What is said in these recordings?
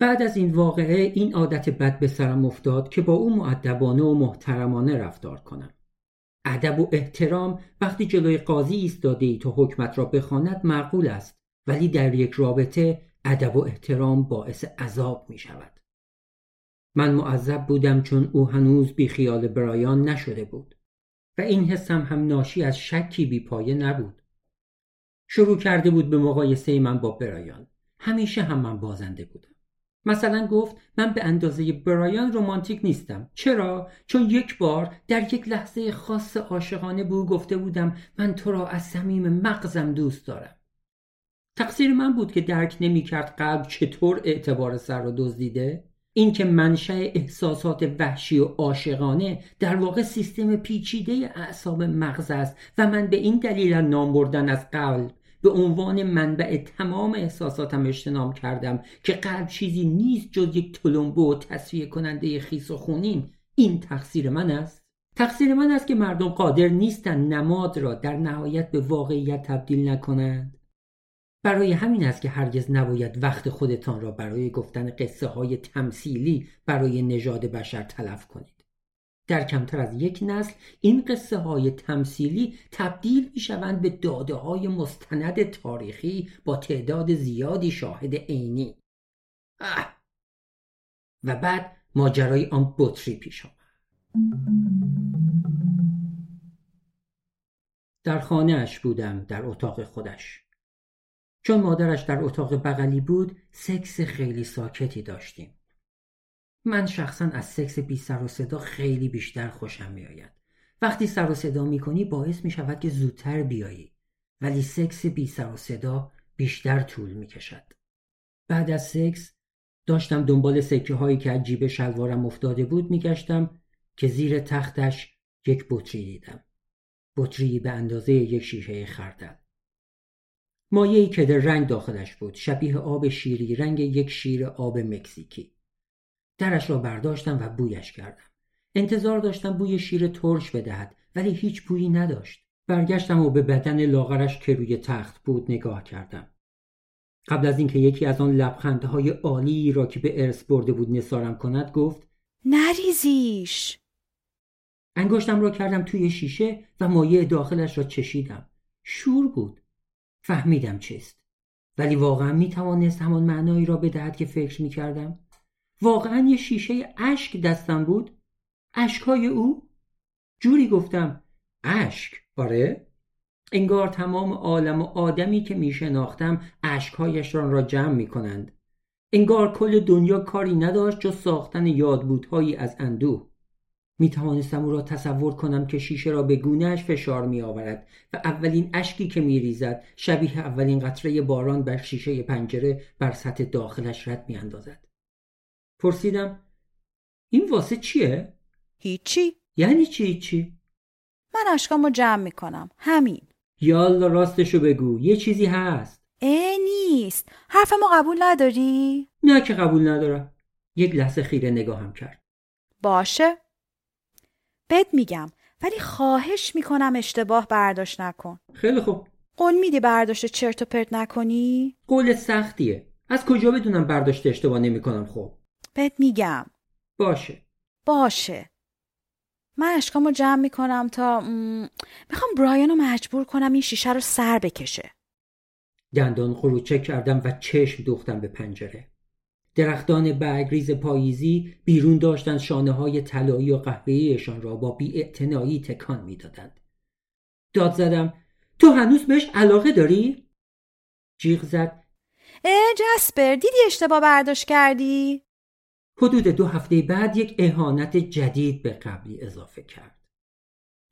بعد از این واقعه این عادت بد به سرم افتاد که با او معدبانه و محترمانه رفتار کنم. ادب و احترام وقتی جلوی قاضی ایستاده ای تا حکمت را بخواند معقول است ولی در یک رابطه ادب و احترام باعث عذاب می شود من معذب بودم چون او هنوز بی خیال برایان نشده بود و این حسم هم ناشی از شکی بی پایه نبود. شروع کرده بود به مقایسه من با برایان. همیشه هم من بازنده بودم. مثلا گفت من به اندازه برایان رومانتیک نیستم. چرا؟ چون یک بار در یک لحظه خاص عاشقانه به او گفته بودم من تو را از صمیم مغزم دوست دارم. تقصیر من بود که درک نمی‌کرد قلب چطور اعتبار سر را دزدیده. اینکه منشأ احساسات وحشی و عاشقانه در واقع سیستم پیچیده اعصاب مغز است و من به این دلیل نام بردن از قلب به عنوان منبع تمام احساساتم اجتنام کردم که قلب چیزی نیست جز یک تلمبو و تصفیه کننده خیس و خونین. این تقصیر من است. تقصیر من است که مردم قادر نیستند نماد را در نهایت به واقعیت تبدیل نکنند. برای همین است که هرگز نباید وقت خودتان را برای گفتن قصه های تمثیلی برای نژاد بشر تلف کنید. در کمتر از یک نسل این قصه های تمثیلی تبدیل می شوند به داده های مستند تاریخی با تعداد زیادی شاهد عینی. و بعد ماجرای آن بطری پیش آمد. در خانه اش بودم در اتاق خودش. چون مادرش در اتاق بغلی بود سکس خیلی ساکتی داشتیم. من شخصا از سکس بی سر و صدا خیلی بیشتر خوشم میآید وقتی سر و صدا می‌کنی باعث می شود که زودتر بیایی ولی سکس بی سر و صدا بیشتر طول می کشد. بعد از سکس داشتم دنبال سکه هایی که از جیب شلوارم افتاده بود میگشتم که زیر تختش یک بطری دیدم. بطری به اندازه یک شیشه خردل. مایهی که در رنگ داخلش بود شبیه آب شیری رنگ یک شیر آب مکزیکی. درش را برداشتم و بویش کردم. انتظار داشتم بوی شیر ترش بدهد ولی هیچ بویی نداشت. برگشتم و به بدن لاغرش که روی تخت بود نگاه کردم. قبل از اینکه یکی از آن لبخندهای عالی را که به ارث برده بود نثارم کند گفت نریزیش! انگشتم را کردم توی شیشه و مایه داخلش را چشیدم. شور بود. فهمیدم چیست. ولی واقعا می توانست همان معنایی را بدهد که فکر می کردم واقعا یه شیشه اشک دستم بود. اشکهای او؟ جوری گفتم اشک؟ آره. انگار تمام عالم و آدمی که می شناختم اشکهایشان را جمع می کنند انگار کل دنیا کاری نداشت جز ساختن یادبودهایی از اندوه. می توانستم او را تصور کنم که شیشه را به گونهش فشار می آورد و اولین اشکی که می ریزد شبیه اولین قطره باران بر شیشه پنجره بر سطح داخلش رد می اندازد. پرسیدم این واسه چیه؟ هیچی. یعنی چی چی؟ من اشکامو جمع می‌کنم. همین. یالا راستشو بگو. یه چیزی هست. اه نیست. حرفمو قبول نداری؟ نه که قبول ندارم. یک لحظه خیره نگاهم کرد. باشه. بد میگم ولی خواهش می‌کنم اشتباه برداشت نکن. خیلی خوب. قول میدی برداشت چرت و پرت نکنی؟ قول سختیه. از کجا بدونم برداشت اشتباه نمی‌کنم خب؟ بهت میگم باشه باشه من اشکامو جمع می‌کنم تا می‌خوام برایانو مجبور کنم این شیشه رو سر بکشه دندان خروچه کردم و چشم دوختم به پنجره درختان برگریز پاییزی بیرون داشتن شانه های طلایی و قهوه‌ایشان را با بی تکان می‌دادند. داد زدم تو هنوز بهش علاقه داری؟ جیغ زد اه جسپر دیدی اشتباه برداشت کردی؟ حدود دو هفته بعد یک اهانت جدید به قبلی اضافه کرد.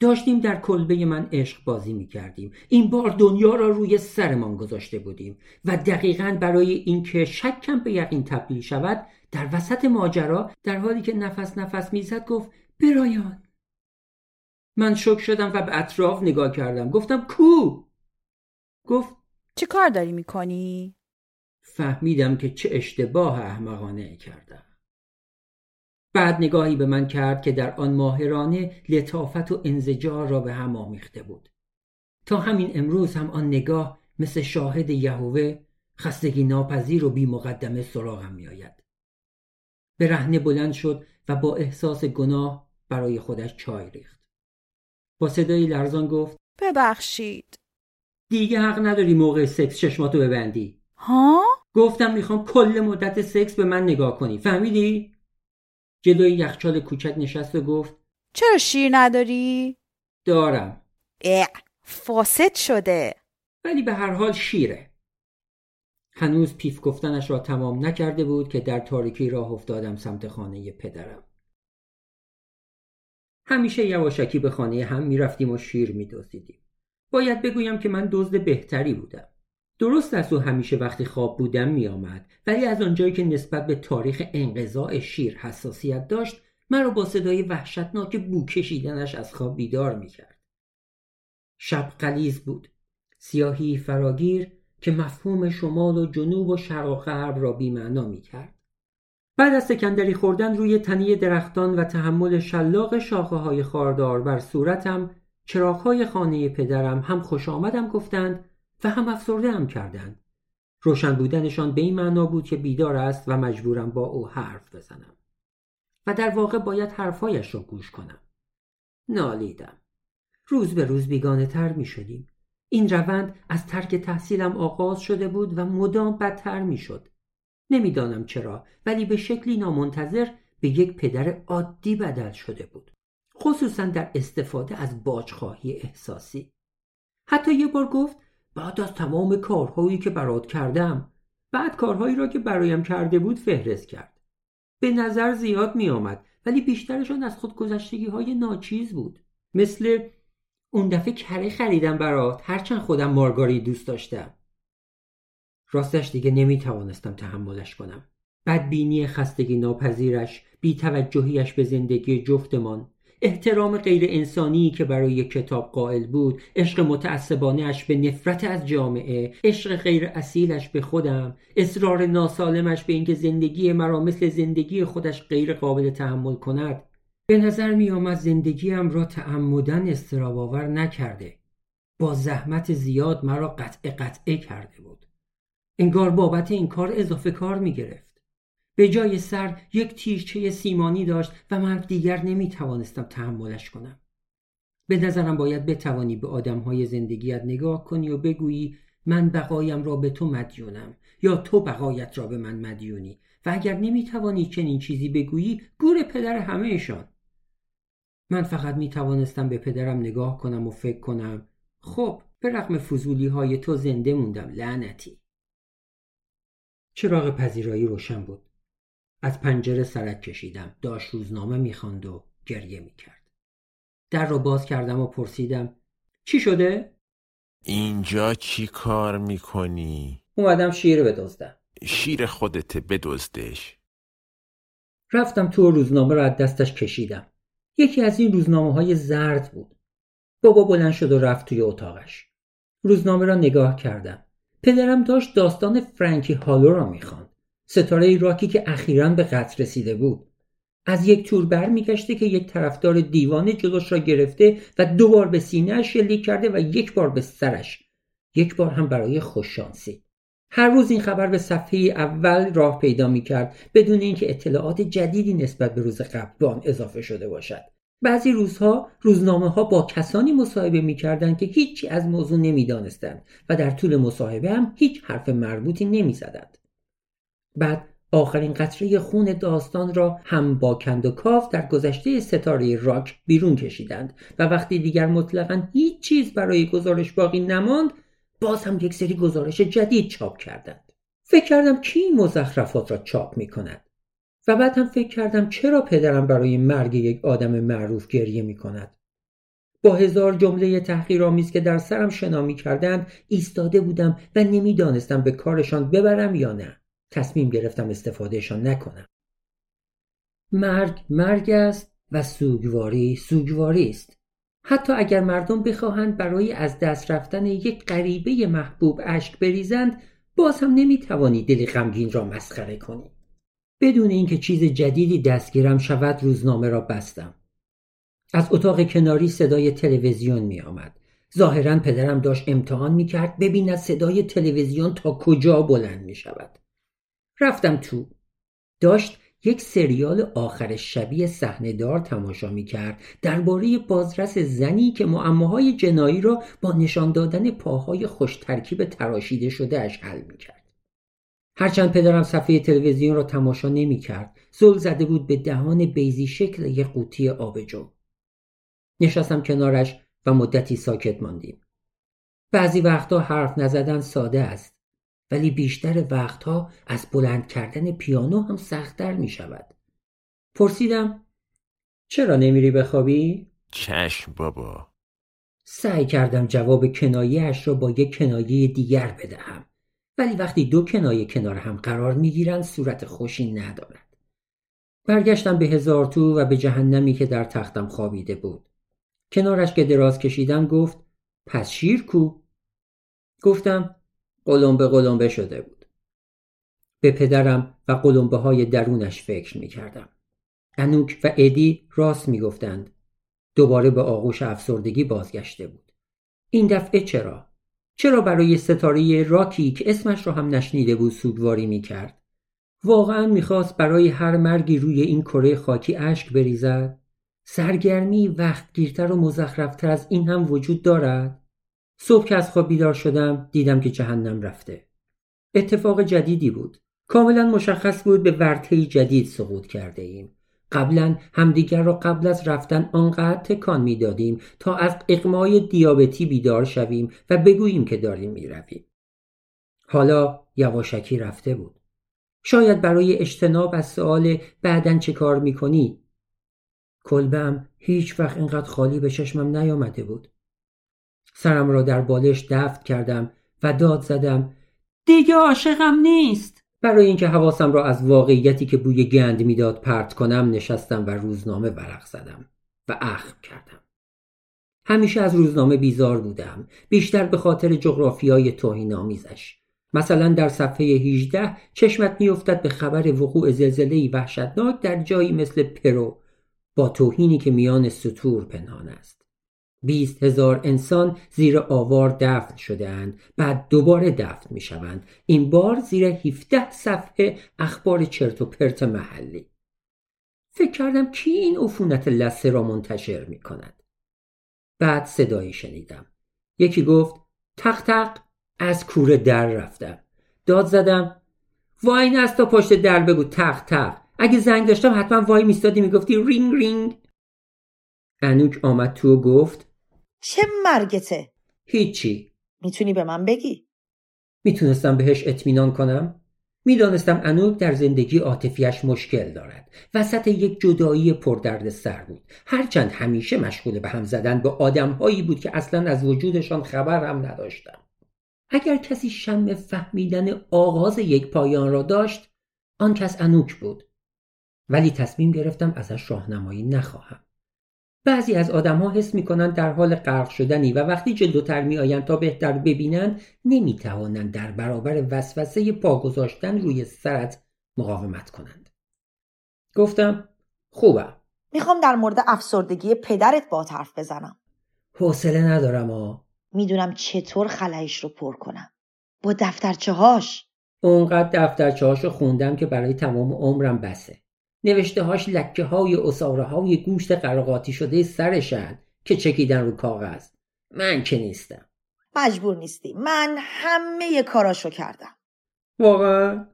داشتیم در کلبه من عشق بازی می کردیم. این بار دنیا را روی سرمان گذاشته بودیم و دقیقا برای اینکه شکم به یقین تبدیل شود در وسط ماجرا در حالی که نفس نفس می‌زد گفت برایان من شک شدم و به اطراف نگاه کردم گفتم کو گفت چه کار داری می‌کنی؟ فهمیدم که چه اشتباه احمقانه کردم بعد نگاهی به من کرد که در آن ماهرانه لطافت و انزجار را به هم آمیخته بود تا همین امروز هم آن نگاه مثل شاهد یهوه خستگی ناپذیر و بی مقدمه سراغم می آید. به رهنه بلند شد و با احساس گناه برای خودش چای ریخت با صدای لرزان گفت ببخشید دیگه حق نداری موقع سکس چشماتو ببندی ها؟ گفتم می‌خوام کل مدت سکس به من نگاه کنی فهمیدی؟ جلوی یخچال کوچک نشست و گفت چرا شیر نداری؟ دارم. اه فاسد شده. ولی به هر حال شیره. هنوز پیف گفتنش را تمام نکرده بود که در تاریکی راه افتادم سمت خانه پدرم. همیشه یواشکی به خانه هم می‌رفتیم و شیر میدزدیدیم. باید بگویم که من دزد بهتری بودم. درست است او همیشه وقتی خواب بودم میآمد. ولی از آنجایی که نسبت به تاریخ انقضاء شیر حساسیت داشت مرا با صدای وحشتناک بو کشیدنش از خواب بیدار می‌کرد. شب قلیز بود. سیاهی فراگیر که مفهوم شمال و جنوب و شرق و غرب را بیمعنا می‌کرد. بعد از سکندری خوردن روی تنی درختان و تحمل شلاق شاخه های خاردار بر صورتم چراغهای خانه پدرم هم خوش آمدم گفتند و هم افسرده هم کردند. روشن بودنشان به این معنا بود که بیدار است و مجبورم با او حرف بزنم. و در واقع باید حرفهایش را گوش کنم. نالیدم. روز به روز بیگانه تر می شدیم. این روند از ترک تحصیلم آغاز شده بود و مدام بدتر می شد. نمی‌دانم چرا ولی به شکلی نامنتظر به یک پدر عادی بدل شده بود. خصوصا در استفاده از باجخواهی احساسی. حتی یه بار گفت بعد از تمام کارهایی که برات کردم بعد کارهایی را که برایم کرده بود فهرست کرد. به نظر زیاد می آمد ولی بیشترشان از خود گذشتگی های ناچیز بود. مثل اون دفعه کره خریدم برات هرچند خودم مارگاری دوست داشتم. راستش دیگه نمی توانستم تحملش کنم. بدبینی خستگی ناپذیرش، بیتوجهیش به زندگی جفتمان، احترام غیر انسانی که برای کتاب قائل بود عشق متعصبانش به نفرت از جامعه عشق غیر اصیلش به خودم اصرار ناسالمش به اینکه زندگی مرا مثل زندگی خودش غیر قابل تحمل کند. به نظر می آمد زندگیم را تعمدن استراباور نکرده. با زحمت زیاد مرا قطع قطعه کرده بود. انگار بابت این کار اضافه کار می گرفت به جای سر یک تیرچه سیمانی داشت و من دیگر نمی توانستم تحملش کنم. به نظرم باید بتوانی به آدمهای زندگیت نگاه کنی و بگویی من بقایم را به تو مدیونم یا تو بقایت را به من مدیونی و اگر نمی توانی چنین چیزی بگویی گور پدر همهشان. من فقط می توانستم به پدرم نگاه کنم و فکر کنم خب به رغم فضولی های تو زنده موندم لعنتی. چراغ پذیرایی روشن بود. از پنجره سرک کشیدم. داشت روزنامه می‌خواند و گریه می‌کرد. در رو باز کردم و پرسیدم چی شده؟ اینجا چی کار می‌کنی؟ اومدم شیر بدزدم. شیر خودت بدزدش. رفتم تو روزنامه رو از دستش کشیدم. یکی از این روزنامه های زرد بود. بابا بلند شد و رفت توی اتاقش. روزنامه را نگاه کردم. پدرم داشت داستان فرانکی هالو را می‌خواند. ستاره راکی که اخیرا به قطر رسیده بود. از یک تور برمیگشته که یک طرفدار دیوانه جلوش را گرفته و دو بار به سینه شلیک کرده و یک بار به سرش یک بار هم برای خوششانسی. هر روز این خبر به صفحه اول راه پیدا می کرد بدون اینکه اطلاعات جدیدی نسبت به روز قبل به آن اضافه شده باشد. بعضی روزها روزنامه ها با کسانی مصاحبه می که هیچی از موضوع نمی دانستند و در طول مصاحبه هم هیچ حرف مربوطی نمی زدند. بعد آخرین قطره خون داستان را هم با کند و کاف در گذشته ستاره راک بیرون کشیدند و وقتی دیگر مطلقا هیچ چیز برای گزارش باقی نماند باز هم یک سری گزارش جدید چاپ کردند. فکر کردم کی این مزخرفات را چاپ می کند و بعد هم فکر کردم چرا پدرم برای مرگ یک آدم معروف گریه می کند با هزار جمله تحقیرآمیز که در سرم شنا می کردند ایستاده بودم و نمی‌دانستم به کارشان ببرم یا نه. تصمیم گرفتم استفادهشان نکنم مرگ مرگ است و سوگواری سوگواری است حتی اگر مردم بخواهند برای از دست رفتن یک غریبه محبوب اشک بریزند باز هم نمی‌توانی دلی غمگین را مسخره کنی بدون اینکه چیز جدیدی دستگیرم شود روزنامه را بستم از اتاق کناری صدای تلویزیون می آمد. ظاهرا پدرم داشت امتحان می کرد ببیند صدای تلویزیون تا کجا بلند می شود. رفتم تو. داشت یک سریال آخر شبیه صحنهدار تماشا می کرد درباره بازرس زنی که معماهای جنایی را با نشان دادن پاهای خوش ترکیب تراشیده شده اش حل می کرد. هرچند پدرم صفحه تلویزیون را تماشا نمی کرد زل زده بود به دهان بیزی شکل یک قوطی آبجو. نشستم کنارش و مدتی ساکت ماندیم. بعضی وقتها حرف نزدن ساده است. ولی بیشتر وقتها از بلند کردن پیانو هم سختتر می شود پرسیدم چرا نمیری بخوابی؟ چشم بابا. سعی کردم جواب کنایه را با یک کنایه دیگر بدهم. ولی وقتی دو کنایه کنار هم قرار می‌گیرند صورت خوشی ندارد. برگشتم به هزار تو و به جهنمی که در تختم خوابیده بود. کنارش که دراز کشیدم گفت پس شیر کو؟ گفتم قلمبه قلمبه شده بود به پدرم و قلمبه های درونش فکر می کردم انوک و ادی راست می گفتند دوباره به آغوش افسردگی بازگشته بود این دفعه چرا؟ چرا برای ستاره راکی که اسمش را هم نشنیده بود سوگواری می کرد؟ واقعا می‌خواست برای هر مرگی روی این کره خاکی اشک بریزد؟ سرگرمی وقت گیرتر و مزخرفتر از این هم وجود دارد؟ صبح که از خواب بیدار شدم دیدم که جهنم رفته. اتفاق جدیدی بود. کاملا مشخص بود به ورطه جدید سقوط کرده ایم. قبلا همدیگر را قبل از رفتن آنقدر تکان می‌دادیم تا از اقمای دیابتی بیدار شویم و بگوییم که داریم می‌رویم. حالا یواشکی رفته بود. شاید برای اجتناب از سوال بعدا چه کار می‌کنی کلبم هیچ وقت اینقدر خالی به چشمم نیامده بود. سرم را در بالش دفت کردم و داد زدم دیگه عاشقم نیست. برای اینکه حواسم را از واقعیتی که بوی گند می‌داد پرت کنم نشستم و روزنامه ورق زدم و اخم کردم. همیشه از روزنامه بیزار بودم بیشتر به خاطر جغرافیای توهین آمیزش مثلا در صفحه 18 چشمت میافتد به خبر وقوع زلزله وحشتناک در جایی مثل پرو با توهینی که میان سطور پنهان است بیست هزار انسان زیر آوار دفن شده اند بعد دوباره دفن می شوند این بار زیر 17 صفحه اخبار چرت و پرت محلی. فکر کردم کی این عفونت لثه را منتشر می کند بعد صدایی شنیدم. یکی گفت تق تق از کوره در رفتم. داد زدم واینستا پشت در بگو. تق تق. اگه زنگ داشتم حتما وایمیستادی می‌گفتی رینگ رینگ. انوک آمد تو و گفت چه مرگته؟ هیچی. می‌تونی به من بگی؟ می‌تونستم بهش اطمینان کنم؟ می‌دانستم انوک در زندگی عاطفیش مشکل دارد. وسط یک جدایی پردرد سر بود. هرچند همیشه مشغول به هم زدن به آدمهایی بود که اصلا از وجودشان خبر هم نداشتم اگر کسی شم فهمیدن آغاز یک پایان را داشت آن کس انوک بود. ولی تصمیم گرفتم ازش راهنمایی نخواهم. بعضی از آدمها حس می‌کنند در حال غرق شدنی و وقتی جلوتر میآیند تا بهتر ببینند نمی‌توانند در برابر وسوسه پا گذاشتن روی سرت مقاومت کنند. گفتم خوبم می‌خوام در مورد افسردگی پدرت با حرف بزنم. حوصله ندارم آ می‌دونم چطور خلایش رو پر کنم. با دفترچه هاش اونقدر دفترچه هاشو خوندم که برای تمام عمرم بسه. نوشته هاش لکه های اصاره های گوشت قرقاتی شده سرشن که چکیدن رو کاغذ. من که نیستم. مجبور نیستی. من همه کاراشو کردم. واقعا؟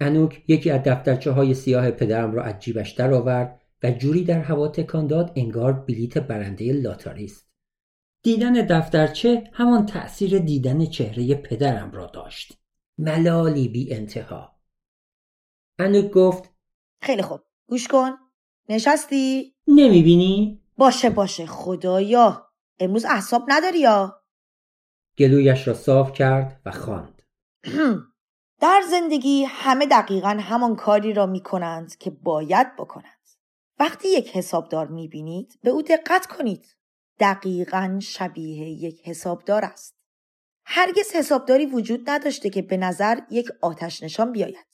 انوک یکی از دفترچه های سیاه پدرم را از جیبش درآورد و جوری در هوا تکان داد انگار بلیت برنده لاتاری است. دیدن دفترچه همان تأثیر دیدن چهره پدرم را داشت. ملالی بی انتها انوک گفت خیلی خوب. گوش کن. نشستی؟ نمی‌بینی؟ باشه باشه. خدایا. امروز احساب نداری یا؟ گلویش را صاف کرد و خواند. در زندگی همه دقیقا همان کاری را می کنند که باید بکنند. وقتی یک حسابدار می بینید به او دقت کنید. دقیقا شبیه یک حسابدار است. هرگز حسابداری وجود نداشته که به نظر یک آتش نشان بیاید.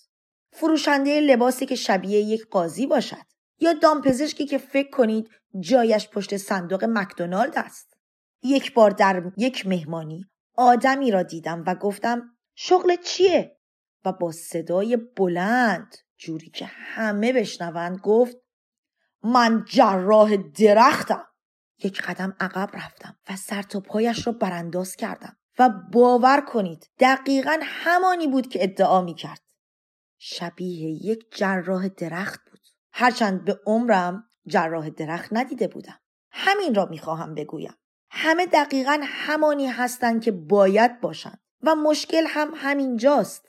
فروشنده لباسی که شبیه یک قاضی باشد یا دامپزشکی که فکر کنید جایش پشت صندوق مکدونالد است. یک بار در یک مهمانی آدمی را دیدم و گفتم شغل چیه؟ و با صدای بلند جوری که همه بشنوند گفت من جراح درختم. یک قدم عقب رفتم و سر تا پایش را برانداز کردم و باور کنید دقیقا همانی بود که ادعا می کرد. شبیه یک جراح درخت بود. هرچند به عمرم جراح درخت ندیده بودم. همین را می‌خواهم بگویم. همه دقیقا همانی هستند که باید باشند و مشکل هم همینجاست.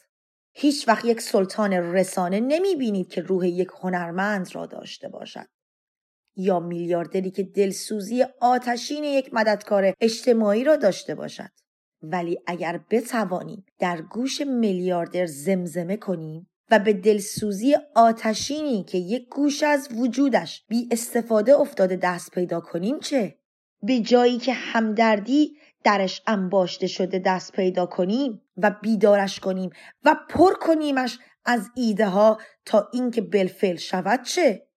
هیچ وقت یک سلطان رسانه نمی بینید که روح یک هنرمند را داشته باشد. یا میلیاردری که دلسوزی آتشین یک مددکار اجتماعی را داشته باشد. ولی اگر بتوانیم در گوش میلیاردر زمزمه کنیم و به دلسوزی آتشینی که یک گوش از وجودش بی استفاده افتاده دست پیدا کنیم چه؟ به جایی که همدردی درش انباشته شده دست پیدا کنیم و بیدارش کنیم و پر کنیمش از ایده ها تا اینکه بلفل شود چه؟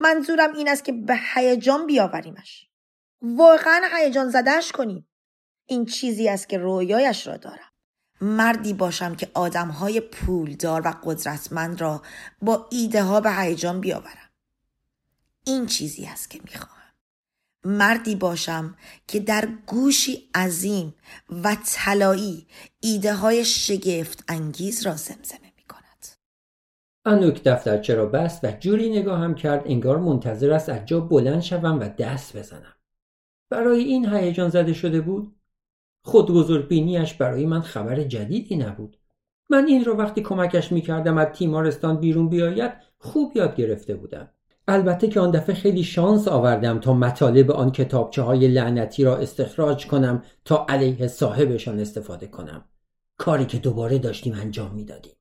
منظورم این است که به هیجان بیاوریمش. واقعا هیجان زدهش کنیم. این چیزی است که رویایش را دارم. مردی باشم که آدمهای پولدار و قدرتمند را با ایده ها به هیجان بیاورم. این چیزی است که می‌خواهم. مردی باشم که در گوشی عظیم و طلایی ایده های شگفت انگیز را زمزمه می کند. آنوک دفترچه را بست و جوری نگاهم کرد انگار منتظر است از جا بلند شوم و دست بزنم. برای این هیجان زده شده بود خود بزرگ بینیش برای من خبر جدیدی نبود. من این را وقتی کمکش می کردم از تیمارستان بیرون بیاید خوب یاد گرفته بودم. البته که آن دفعه خیلی شانس آوردم تا مطالب آن کتابچه های لعنتی را استخراج کنم تا علیه صاحبشان استفاده کنم. کاری که دوباره داشتیم انجام می‌دادیم.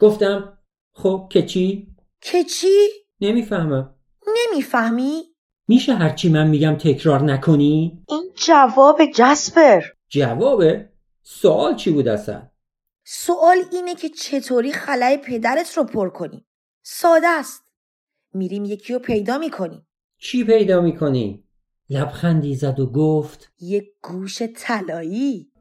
گفتم خب که چی؟ که چی؟ نمی‌فهمم. نمی‌فهمی؟ میشه هرچی من میگم تکرار نکنی؟ این جواب جسپر جوابه؟ سوال چی بود اصلا؟ سوال اینه که چطوری خلای پدرت رو پر کنی ساده است میریم یکی رو پیدا می‌کنیم چی پیدا می‌کنی؟ لبخندی زد و گفت یک گوش طلایی